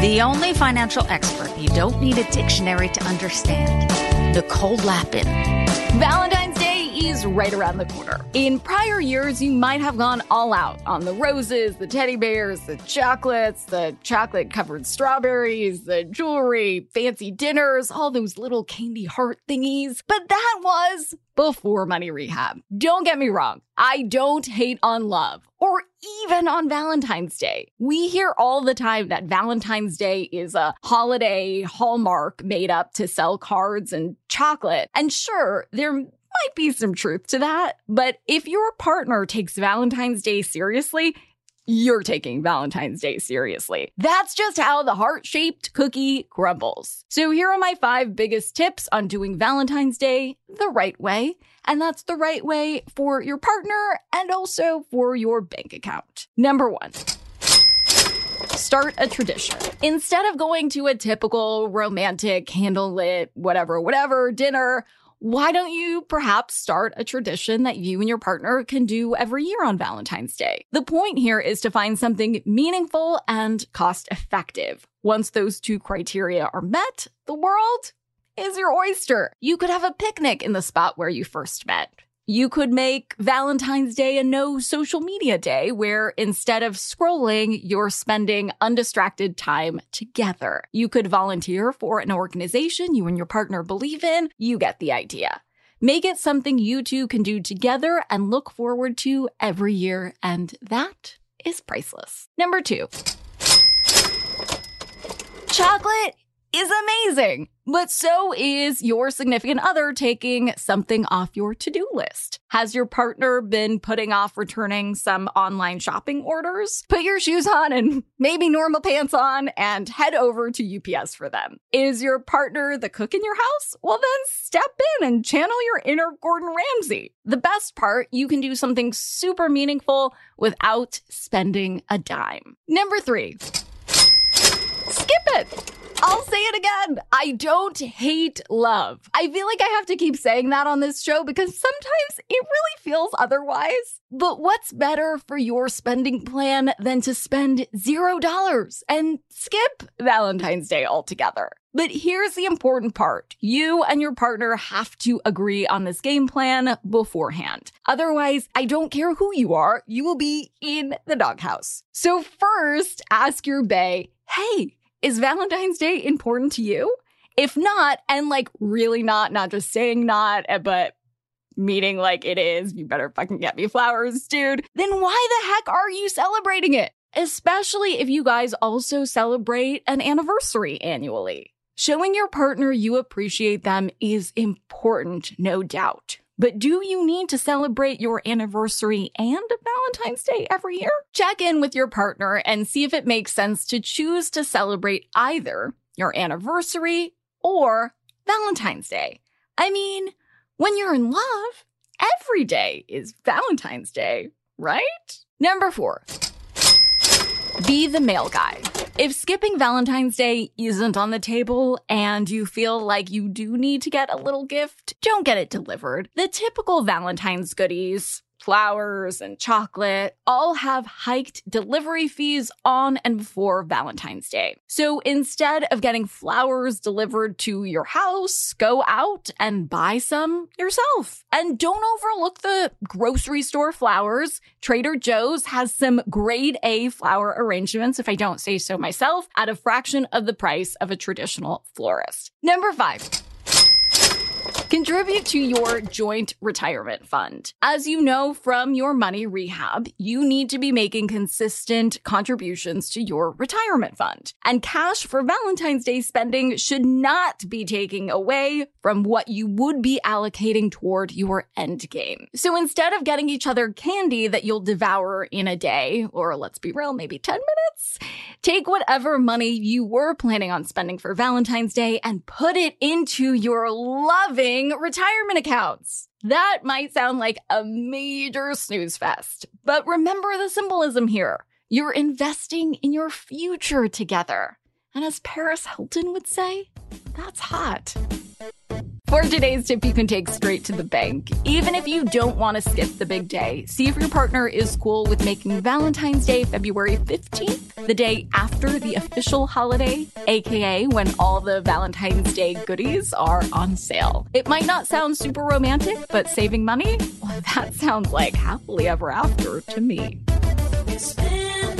The only financial expert you don't need a dictionary to understand. Nicole Lapin. Valentine's Day is right around the corner. In prior years, you might have gone all out on the roses, the teddy bears, the chocolates, the chocolate covered strawberries, the jewelry, fancy dinners, all those little candy heart thingies. But that was before Money Rehab. Don't get me wrong, I don't hate on love or even on Valentine's Day. We hear all the time that Valentine's Day is a holiday hallmark made up to sell cards and chocolate. And sure, there might be some truth to that, but if your partner takes Valentine's Day seriously, you're taking Valentine's Day seriously. That's just how the heart shaped cookie crumbles. So, here are my five biggest tips on doing Valentine's Day the right way. And that's the right way for your partner and also for your bank account. Number one. Start a tradition. Instead of going to a typical romantic, candlelit, whatever, whatever dinner, why don't you perhaps start a tradition that you and your partner can do every year on Valentine's Day? The point here is to find something meaningful and cost effective. Once those two criteria are met, the world is your oyster. You could have a picnic in the spot where you first met. You could make Valentine's Day a no social media day where instead of scrolling, you're spending undistracted time together. You could volunteer for an organization you and your partner believe in. You get the idea. Make it something you two can do together and look forward to every year, and that is priceless. Number two, chocolate is amazing, but so is your significant other taking something off your to do list. Has your partner been putting off returning some online shopping orders? Put your shoes on and maybe normal pants on and head over to UPS for them. Is your partner the cook in your house? Well, then step in and channel your inner Gordon Ramsay. The best part, you can do something super meaningful without spending a dime. Number three, skip it. I'll say it again. I don't hate love. I feel like I have to keep saying that on this show because sometimes it really feels otherwise. But what's better for your spending plan than to spend zero dollars and skip Valentine's Day altogether? But here's the important part. You and your partner have to agree on this game plan beforehand. Otherwise, I don't care who you are, you will be in the doghouse. So first, ask your bae, hey, is Valentine's Day important to you? If not, and like really not, not just saying not, eh, but meaning like it is, you better fucking get me flowers, dude, then why the heck are you celebrating it? Especially if you guys also celebrate an anniversary annually. Showing your partner you appreciate them is important, no doubt. But do you need to celebrate your anniversary and Valentine's Day every year? Check in with your partner and see if it makes sense to choose to celebrate either your anniversary or Valentine's Day. I mean, when you're in love, every day is Valentine's Day, right? Number four, be the mail guy. If skipping Valentine's Day isn't on the table and you feel like you do need to get a little gift, don't get it delivered. The typical Valentine's goodies flowers, and chocolate all have hiked delivery fees on and before Valentine's Day. So instead of getting flowers delivered to your house, go out and buy some yourself. And don't overlook the grocery store flowers. Trader Joe's has some grade A flower arrangements, if I don't say so myself, at a fraction of the price of a traditional florist. Number five. Contribute to your joint retirement fund. As you know from your money rehab, you need to be making consistent contributions to your retirement fund. And cash for Valentine's Day spending should not be taking away from what you would be allocating toward your end game. So instead of getting each other candy that you'll devour in a day, or let's be real, maybe 10 minutes, take whatever money you were planning on spending for Valentine's Day and put it into your loving retirement accounts. That might sound like a major snooze fest, but remember the symbolism here. You're investing in your future together. And as Paris Hilton would say, that's hot. For today's tip, you can take straight to the bank. Even if you don't want to skip the big day, see if your partner is cool with making Valentine's Day February 15th, the day after the official holiday, aka when all the Valentine's Day goodies are on sale. It might not sound super romantic, but saving money? Well, that sounds like happily ever after to me. Rehab